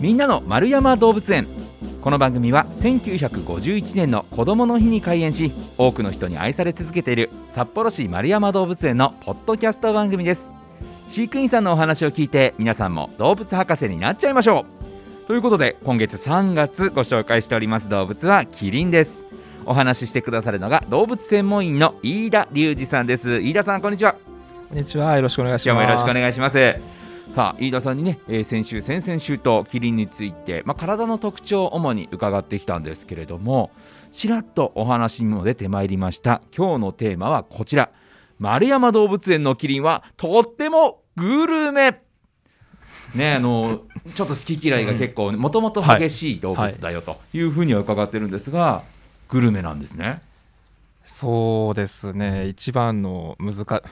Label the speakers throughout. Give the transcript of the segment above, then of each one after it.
Speaker 1: みんなの丸山動物園。この番組は1951年の子どもの日に開園し多くの人に愛され続けている札幌市丸山動物園のポッドキャスト番組です。飼育員さんのお話を聞いて皆さんも動物博士になっちゃいましょう。ということで今月3月ご紹介しております動物はキリンです。お話ししてくださるのが動物専門員の飯田隆二さんです。飯田さんこんにちは。
Speaker 2: こんにちは。よろしくお願いします。
Speaker 1: よろしくお願いしますさあ飯田さんにね、えー、先週先々週とキリンについて、まあ、体の特徴を主に伺ってきたんですけれどもちらっとお話にも出てまいりました。今日のテーマはこちら。丸山動物園のキリンはとってもグルメ。ねあのちょっと好き嫌いが結構もともと激しい動物だよというふうには伺ってるんですが、グルメなんですね。
Speaker 2: そうですね、一番の難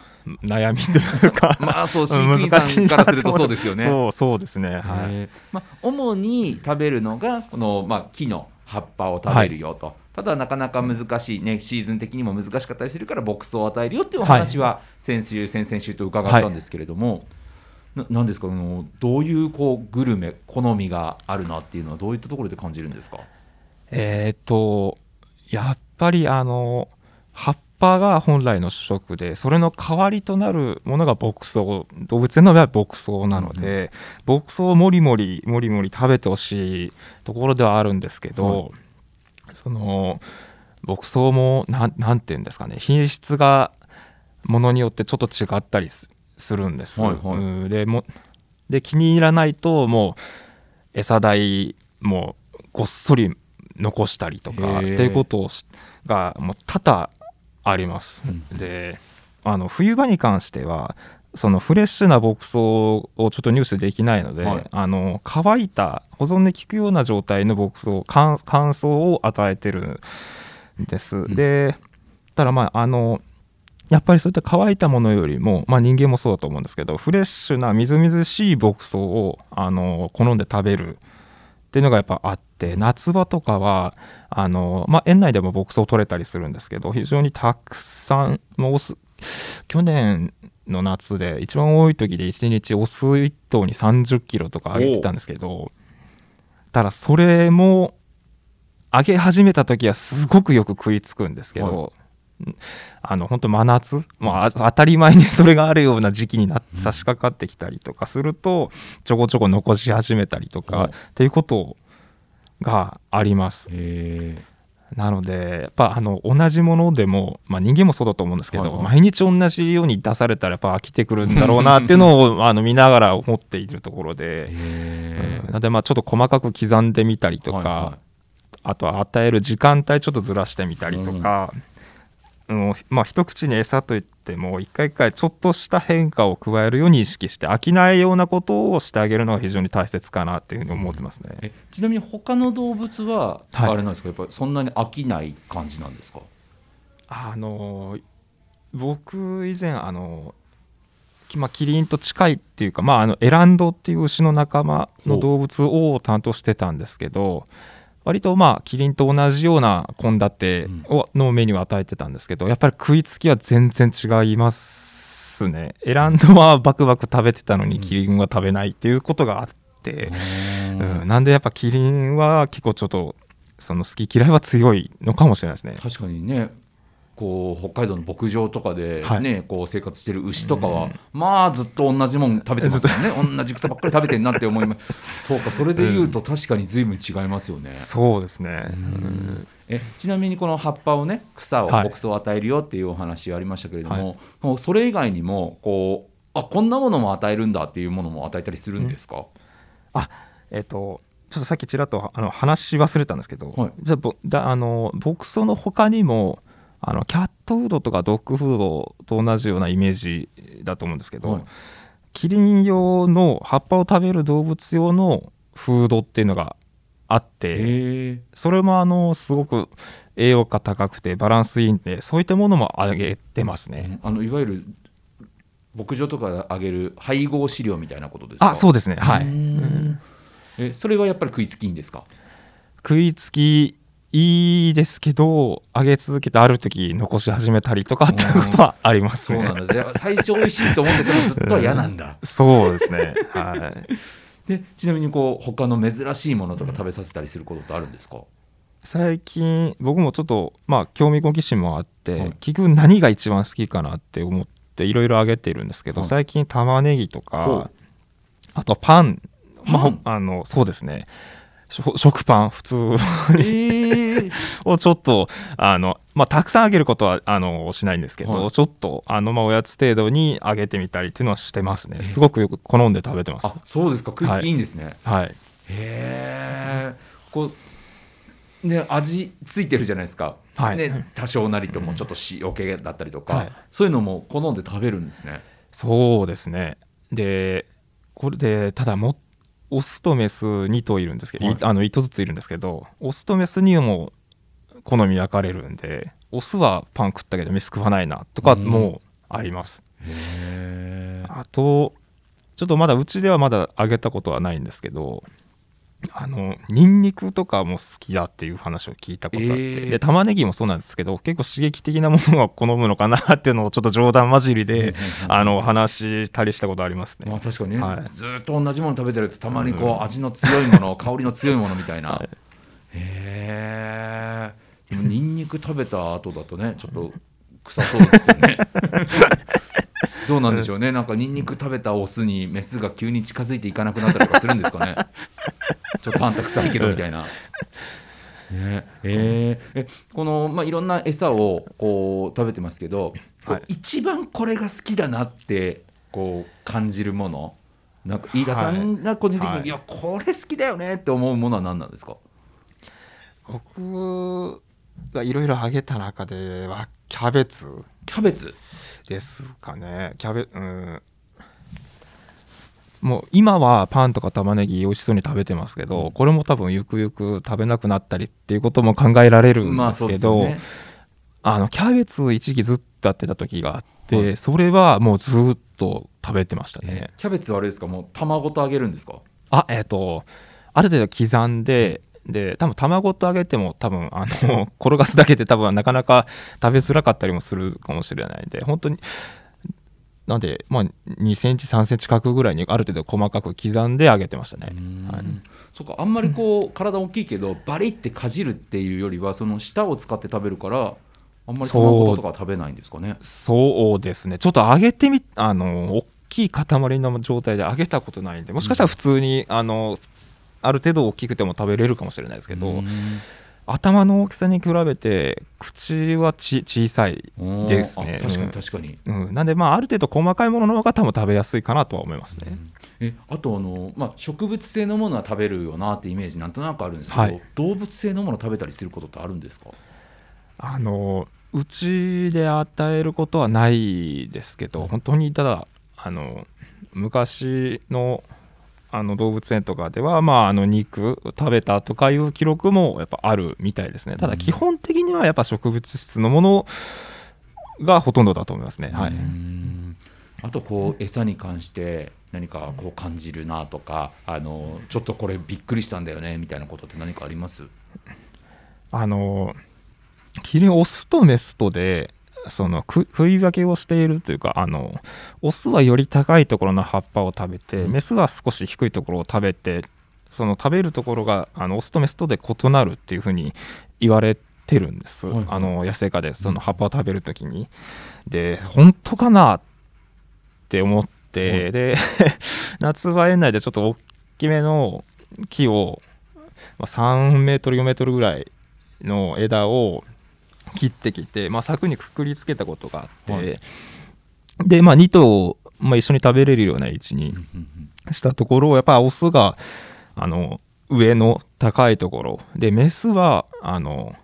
Speaker 2: 悩みというか。
Speaker 1: まあそう飼育員さんからするとそうですよね。
Speaker 2: そうそうですね、はい。
Speaker 1: まあ、主に食べるのがこの、まあ、木の葉っぱを食べるよと、はい、ただなかなか難しいねシーズン的にも難しかったりするから牧草を与えるよっていうお話は先週、はい、先々週と伺ったんですけれども、はい、なんですか？どういうこうグルメ好みがあるなっていうのはどういったところで感じるんですか？
Speaker 2: えっ、とやっぱりあの葉っぱが本来の主食でそれの代わりとなるものが牧草。動物園の場合は牧草なので、うん、牧草をもりもりもりもり食べてほしいところではあるんですけど、はい、その牧草も何て言うんですかね品質がものによってちょっと違ったりするんです。はいはい、でもで気に入らないともう餌代もごっそり残したりとかっていうことがもう多々あります。うん、であの冬場に関してはそのフレッシュな牧草をちょっと入手できないので、はい、あの乾いた保存で効くような状態の牧草乾乾燥を与えてるんです。うん、でただまああのやっぱりそういった乾いたものよりも、まあ、人間もそうだと思うんですけどフレッシュなみずみずしい牧草をあの好んで食べるっていうのがやっぱあって夏場とかはあの、まあ、園内でも牧草取れたりするんですけど非常にたくさんオス去年の夏で一番多い時で1日オス1頭に30キロとか上げてたんですけどただそれも上げ始めた時はすごくよく食いつくんですけど、あの本当真夏、まあ、当たり前にそれがあるような時期にな差し掛かってきたりとかするとちょこちょこ残し始めたりとかっていうことがあります。なのでやっぱあの同じものでも、まあ、人間もそうだと思うんですけど、はいはい、毎日同じように出されたらやっぱ飽きてくるんだろうなっていうのを あの見ながら思っているところで、うん、なのでまあちょっと細かく刻んでみたりとか、はいはい、あとは与える時間帯ちょっとずらしてみたりとか、うんのまあ、一口に餌といっても一回一回ちょっとした変化を加えるように意識して飽きないようなことをしてあげるのが非常に大切かなっていうふうに思ってますね、
Speaker 1: ちなみに他の動物はあれなんですか、はい、やっぱりそんなに飽きない感じなんですか？
Speaker 2: あの僕以前あのまあ、キリンと近いっていうか、まあ、あのエランドっていう牛の仲間の動物を担当してたんですけど、割とまあキリンと同じような献立をのメニューを与えてたんですけどやっぱり食いつきは全然違いますね。エランドはバクバク食べてたのにキリンは食べないっていうことがあって、うん、うん、なんでやっぱキリンは結構ちょっとその好き嫌いは強いのかもしれないですね。
Speaker 1: 確かにねこう北海道の牧場とかでね、はい、こう生活してる牛とかは、うん、まあずっと同じもん食べてますよね。同じ草ばっかり食べてんなって思います。そうかそれでいうと確かに随分違いますよね、うん、
Speaker 2: そうですね、うん、
Speaker 1: えちなみにこの葉っぱをね草を牧草を与えるよっていうお話ありましたけれども、はい、それ以外にもこうあこんなものも与えるんだっていうものも与えたりするんですか、
Speaker 2: あえっ、ー、とちょっとさっきちらっとあの話し忘れたんですけど、はい、じゃあだあの牧草の他にもあのキャットフードとかドッグフードと同じようなイメージだと思うんですけど、はい、キリン用の葉っぱを食べる動物用のフードっていうのがあってそれもあのすごく栄養価高くてバランスいいんでそういったものもあげてますね。
Speaker 1: あのいわゆる牧場とかであげる配合飼料みたいなことですか？
Speaker 2: あそうですね。はい、
Speaker 1: えそれはやっぱり食いつきいいんですか？
Speaker 2: 食いつきいいですけど上げ続けてある時残し始めたりとかっていうことはあります
Speaker 1: ね、そうなんだじゃあ最初美味しいと思っててもずっとは嫌なんだ、
Speaker 2: そうですね。はい。
Speaker 1: でちなみにこう他の珍しいものとか食べさせたりすることってあるんですか、
Speaker 2: 最近僕もちょっとまあ興味好奇心もあって、
Speaker 1: はい。
Speaker 2: 結局何が一番好きかなって思っていろいろあげてるんですけど、
Speaker 1: はい。
Speaker 2: 最近玉ねぎと
Speaker 1: ほ
Speaker 2: か
Speaker 1: う。
Speaker 2: あとパン。まああのそうですね食パン普通
Speaker 1: ええ
Speaker 2: をちょっとあの、まあ、たくさんあげることはあのしないんですけど、
Speaker 1: はい。
Speaker 2: ちょっとあの、まあ、おやつ程度にあげてみたりっていうのはしてますね。
Speaker 1: え
Speaker 2: すごくよく好んで食べてます。
Speaker 1: あそうですか。食いつきいいんですね、
Speaker 2: はい。
Speaker 1: へえこうね味ついてるじゃないですか、
Speaker 2: はい。
Speaker 1: ね、多少なりともちょっと塩気だったりとか、
Speaker 2: はい。
Speaker 1: そういうのも好んで食べるんですね。
Speaker 2: そうですね。でこれでただもオスとメス2頭いるんですけど、
Speaker 1: はい。
Speaker 2: いあの1頭ずついるんですけどオスとメスにも好み分かれるんでオスはパン食ったけどメス食わないなとか
Speaker 1: うん。
Speaker 2: もあります、
Speaker 1: へえ
Speaker 2: あとちょっとまだうちではまだあげたことはないんですけどあのニンニクとかも好きだっていう話を聞いたことあって、
Speaker 1: えー。
Speaker 2: で玉ねぎもそうなんですけど結構刺激的なものが好むのかなっていうのをちょっと冗談交じりで、あの話したりしたことありますね。
Speaker 1: まあ確かにね、
Speaker 2: はい。
Speaker 1: ずーっと同じもの食べてるとたまにこう味の強いもの 香りの強いものみたいな、
Speaker 2: はい。
Speaker 1: へえでもニンニク食べた後だとねちょっと臭そうですよね。どうなんでしょうね。なんかニンニク食べたオスにメスが急に近づいていかなくなったりとかするんですかね ちょっとあんた臭いけどみたいな。ね。えーえこの、まあ、いろんな餌をこう食べてますけど、
Speaker 2: はい。
Speaker 1: 一番これが好きだなってこう感じるものなんか飯田さんが個人的に、
Speaker 2: はい。
Speaker 1: い、やこれ好きだよねって思うものは何なんですか？
Speaker 2: 僕がいろいろあげた中ではキャベツ。
Speaker 1: キャベツ。
Speaker 2: ですかね。キャベうんもう今はパンとか玉ねぎ美味しそうに食べてますけど、
Speaker 1: うん。
Speaker 2: これも多分ゆくゆく食べなくなったりっていうことも考えられるんですけど、
Speaker 1: ですよね。
Speaker 2: あのキャベツ一時期ずっとやってた時があって、
Speaker 1: はい。
Speaker 2: それはもうずっと食べてましたね。
Speaker 1: キャベツはあれですか？もう卵と揚げるんですか？
Speaker 2: あえっ、とある程度刻んで、で多分卵と揚げても多分あの 転がすだけで多分なかなか食べづらかったりもするかもしれないんで本当になんでまあ2センチ3センチ角ぐらいにある程度細かく刻んで揚げてましたね。はい。
Speaker 1: そうかあんまりこう体大きいけどバリってかじるっていうよりはその舌を使って食べるからあんまり卵とかは食べないんですかね。
Speaker 2: そうですね。ちょっと揚げてみあの大きい塊の状態で揚げたことないんでもしかしたら普通に、あのある程度大きくても食べれるかもしれないですけど、
Speaker 1: うん
Speaker 2: 頭の大きさに比べて口はち小さい、ですね。
Speaker 1: あ確か
Speaker 2: うん。
Speaker 1: に確かに、
Speaker 2: うん、なんでまあある程度細かいものの方が多分食べやすいかなとは思いますね。
Speaker 1: えあとあの、まあ、植物性のものは食べるよなってイメージなんとなくあるんですけど、
Speaker 2: はい。
Speaker 1: 動物性のもの食べたりすることってあるんですか？
Speaker 2: あのうちで与えることはないですけど本当にただあの昔のあの動物園とかでは、まあ、あの肉食べたとかいう記録もやっぱあるみたいですね。ただ基本的にはやっぱ植物質のものがほとんどだと思いますね。はい、
Speaker 1: うん。あとこう餌に関して何かこう感じるなとかあのちょっとこれびっくりしたんだよねみたいなことって何かあります？
Speaker 2: あのキリンオスとメスとでそのく食い分けをしているというかあのオスはより高いところの葉っぱを食べて、
Speaker 1: うん。
Speaker 2: メスは少し低いところを食べてその食べるところがあのオスとメスとで異なるっていうふうに言われてるんです、
Speaker 1: はいはい。
Speaker 2: あの野生下でその葉っぱを食べるときに。で本当かなって思って、
Speaker 1: はい。
Speaker 2: で 夏場園内でちょっと大きめの木を、まあ、3メートル4メートルぐらいの枝を切ってきて、まあ、柵にくくりつけたことがあって、
Speaker 1: はい。
Speaker 2: で、まあ、2頭、まあ、一緒に食べれるような位置にしたところやっぱオスがあの上の高いところ。でメスはあの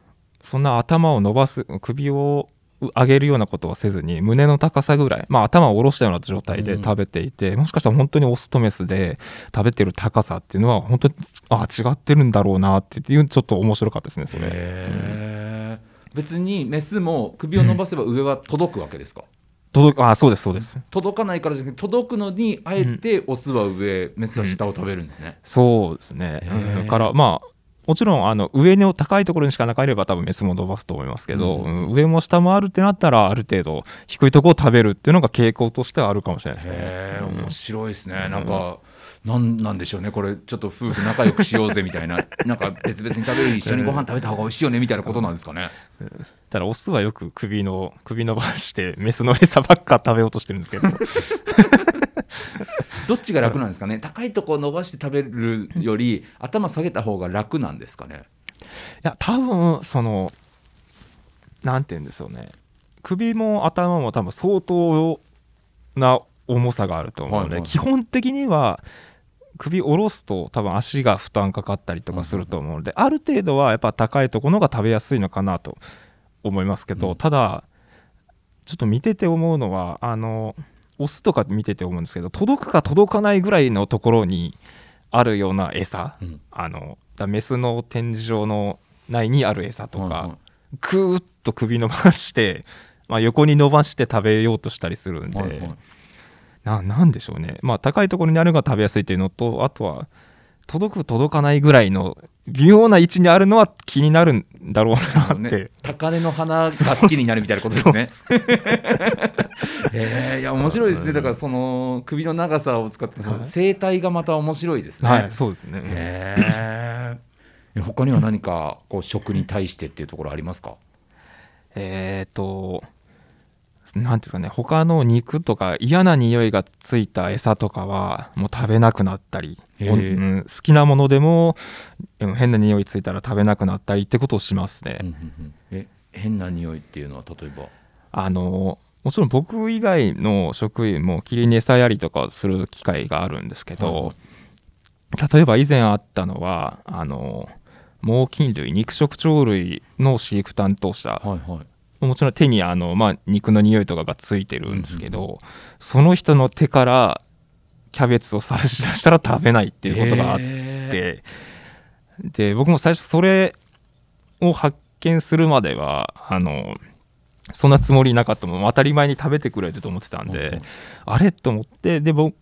Speaker 2: そんな頭を伸ばす首を上げるようなことはせずに胸の高さぐらい、まあ、頭を下ろしたような状態で食べていて、もしかしたら本当にオスとメスで食べてる高さっていうのは本当にあ違ってるんだろうなっていうちょっと面白かったですねそれ。
Speaker 1: 別にメスも首を伸ばせば上は届くわけですか、
Speaker 2: 届くあそうですそうです。
Speaker 1: 届かないからじゃなくて届くのにあえてオスは上、メスは下を食べるんですね、
Speaker 2: そうですね。
Speaker 1: へー。
Speaker 2: うん。からまあもちろんあの上の高いところにしかなければ多分メスも伸ばすと思いますけど、
Speaker 1: うん。
Speaker 2: うん。上も下もあるってなったらある程度低いところを食べるっていうのが傾向としてはあるかもしれないですね。
Speaker 1: 面白いですね、なんかなんなんでしょうね。これちょっと夫婦仲良くしようぜみたいな。なんか別々に食べる一緒にご飯食べた方が美味しいよねみたいなことなんですかね。
Speaker 2: ただオスはよく首の首伸ばしてメスの餌ばっか食べようとしてるんですけど。
Speaker 1: どっちが楽なんですかね？高いとこ伸ばして食べるより頭下げた方が楽なんですかね？
Speaker 2: いや多分そのなんて言うんですよね。首も頭も多分相当な重さがあると思うので、
Speaker 1: はいはい。
Speaker 2: 基本的には首下ろすと多分足が負担かかったりとかすると思うので、ある程度はやっぱ高いところが食べやすいのかなと思いますけど、
Speaker 1: うん。
Speaker 2: ただちょっと見てて思うのはあのオスとか見てて思うんですけど届くか届かないぐらいのところにあるような餌、
Speaker 1: うん。
Speaker 2: あのだメスの展示場の内にある餌とか、ぐーっと首伸ばして、まあ、横に伸ばして食べようとしたりするんで、
Speaker 1: はいはい
Speaker 2: ななんでしょうね、まあ、高いところにあるのが食べやすいっていうのとあとは届く届かないぐらいの微妙な位置にあるのは気になるんだろうなって、
Speaker 1: ね、高根の花が好きになるみたいなことですね。えー、いや面白いですね。だからその首の長さを使って生態がまた面白いですね。
Speaker 2: はいそうですね、
Speaker 1: へえ。他には何かこう食に対してっていうところありますか？
Speaker 2: えっ、となんていうんですかね他の肉とか嫌な匂いがついた餌とかはもう食べなくなったり、うん好きなものでもうん変な匂いついたら食べなくなったりってことをしますね、
Speaker 1: うんうんうんえ変な匂いっていうのは例えば？
Speaker 2: あのもちろん僕以外の職員もキリンに餌やりとかする機会があるんですけど、
Speaker 1: はい
Speaker 2: 例えば以前あったのはあの猛禽類肉食鳥類の飼育担当者。もちろん手にあの、まあ、肉の匂いとかがついてるんですけど、
Speaker 1: うん
Speaker 2: その人の手からキャベツを差し出したら食べないっていうことがあって、
Speaker 1: へ
Speaker 2: で僕も最初それを発見するまではあのそんなつもりなかったもん。当たり前に食べてくれてと思ってたんで、
Speaker 1: うんうん。
Speaker 2: あれ？と思ってで僕一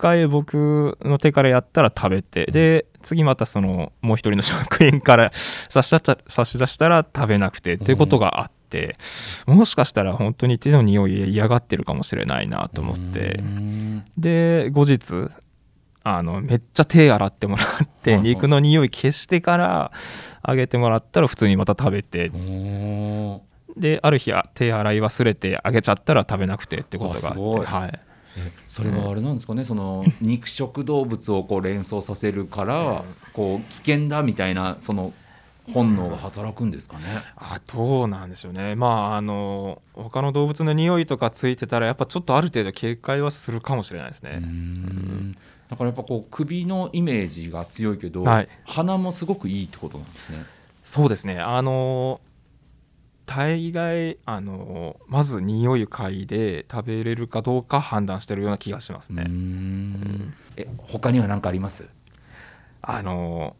Speaker 2: 回僕の手からやったら食べて、で次またそのもう一人の職員から 差し出した差し出したら食べなくてっていうことがあって、もしかしたら本当に手の匂い嫌がってるかもしれないなと思って。で後日あのめっちゃ手洗ってもらって、肉の匂い消してからあげてもらったら普通にまた食べて。である日は手洗い忘れてあげちゃったら食べなくてってことがあってはい、
Speaker 1: えそれはあれなんですかね、その肉食動物をこう連想させるから、こう危険だみたいなその本能が働くんですかね。
Speaker 2: あどうなんでしょうね。まああの他の動物の匂いとかついてたらやっぱちょっとある程度警戒はするかもしれないですね、
Speaker 1: ん。だからやっぱこう首のイメージが強いけど、
Speaker 2: はい。
Speaker 1: 鼻もすごくいいってことなんですね。
Speaker 2: そうですね。あの大概あのまず匂い嗅いで食べれるかどうか判断してるような気がしますね、
Speaker 1: うーん。え他には何かあります？
Speaker 2: あの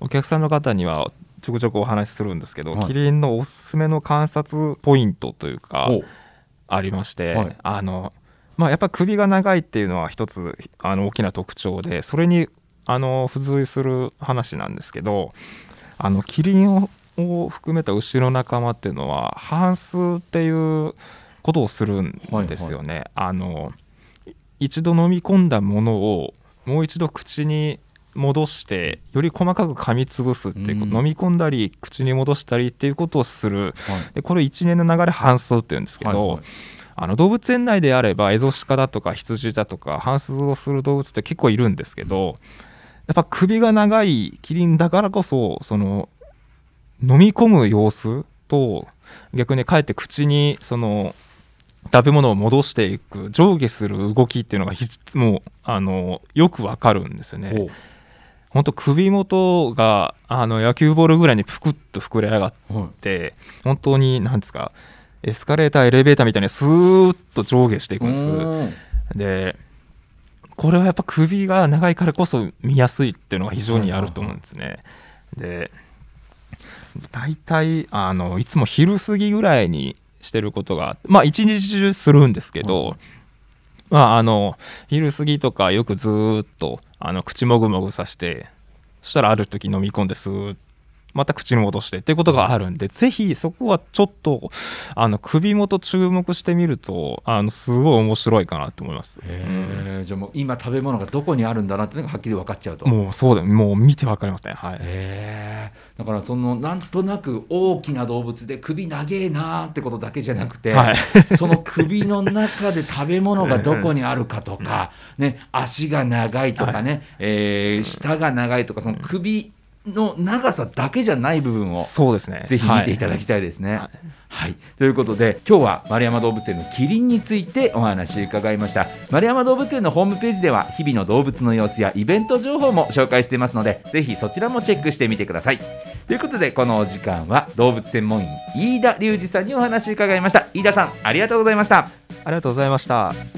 Speaker 2: お客さんの方にはちょくちょくお話しするんですけど、
Speaker 1: はい。
Speaker 2: キリンのおすすめの観察ポイントというかありまして、
Speaker 1: はい。
Speaker 2: あのまあ、やっぱ首が長いっていうのは一つあの大きな特徴でそれにあの付随する話なんですけどあのキリンをを含めた牛の仲間っていうのは反数っていうことをするんですよね。あの一度飲み込んだものをもう一度口に戻してより細かく噛みつぶすっていうこと、
Speaker 1: うん。
Speaker 2: 飲み込んだり口に戻したりっていうことをする。
Speaker 1: はい。
Speaker 2: でこれ一年の流れ反数っていうんですけど、
Speaker 1: はいはい。
Speaker 2: あの動物園内であればエゾシカだとか羊だとか反数をする動物って結構いるんですけどやっぱ首が長いキリンだからこそその飲み込む様子と逆にかえって口にその食べ物を戻していく上下する動きっていうのがひもうあのよくわかるんですよね。本当首元があの野球ボールぐらいにぷくっと膨れ上がっ
Speaker 1: はい。
Speaker 2: 本当に何ですかエスカレーターエレベーターみたいにスーッと上下していくんです。
Speaker 1: うん
Speaker 2: でこれはやっぱ首が長いからこそ見やすいっていうのが非常にあると思うんですね。で大体あのいつも昼過ぎぐらいにしてることがまあ一日中するんですけど、まああの昼過ぎとかよくずっとあの口もぐもぐさしてそしたらある時飲み込んですーッまた口に戻してっていうことがあるんでぜひそこはちょっとあの首元注目してみるとあのすごい面白いかなと思います。
Speaker 1: へえじゃあもう今食べ物がどこにあるんだなっていうのがはっきり分かっちゃうと。
Speaker 2: もうそうだもう見てわかりますね。はい。
Speaker 1: だからそのなんとなく大きな動物で首長えなーってことだけじゃなくて、
Speaker 2: はい。
Speaker 1: その首の中で食べ物がどこにあるかとか、ね、足が長いとかね、えー舌が長いとかその首の長さだけじゃない部分を
Speaker 2: そうですね。
Speaker 1: ぜひ見ていただきたいですね。はい、ということで今日は丸山動物園のキリンについてお話伺いました。丸山動物園のホームページでは日々の動物の様子やイベント情報も紹介していますのでぜひそちらもチェックしてみてください。ということでこのお時間は動物専門員飯田隆二さんにお話伺いました。飯田さんありがとうございました。
Speaker 2: ありがとうございました。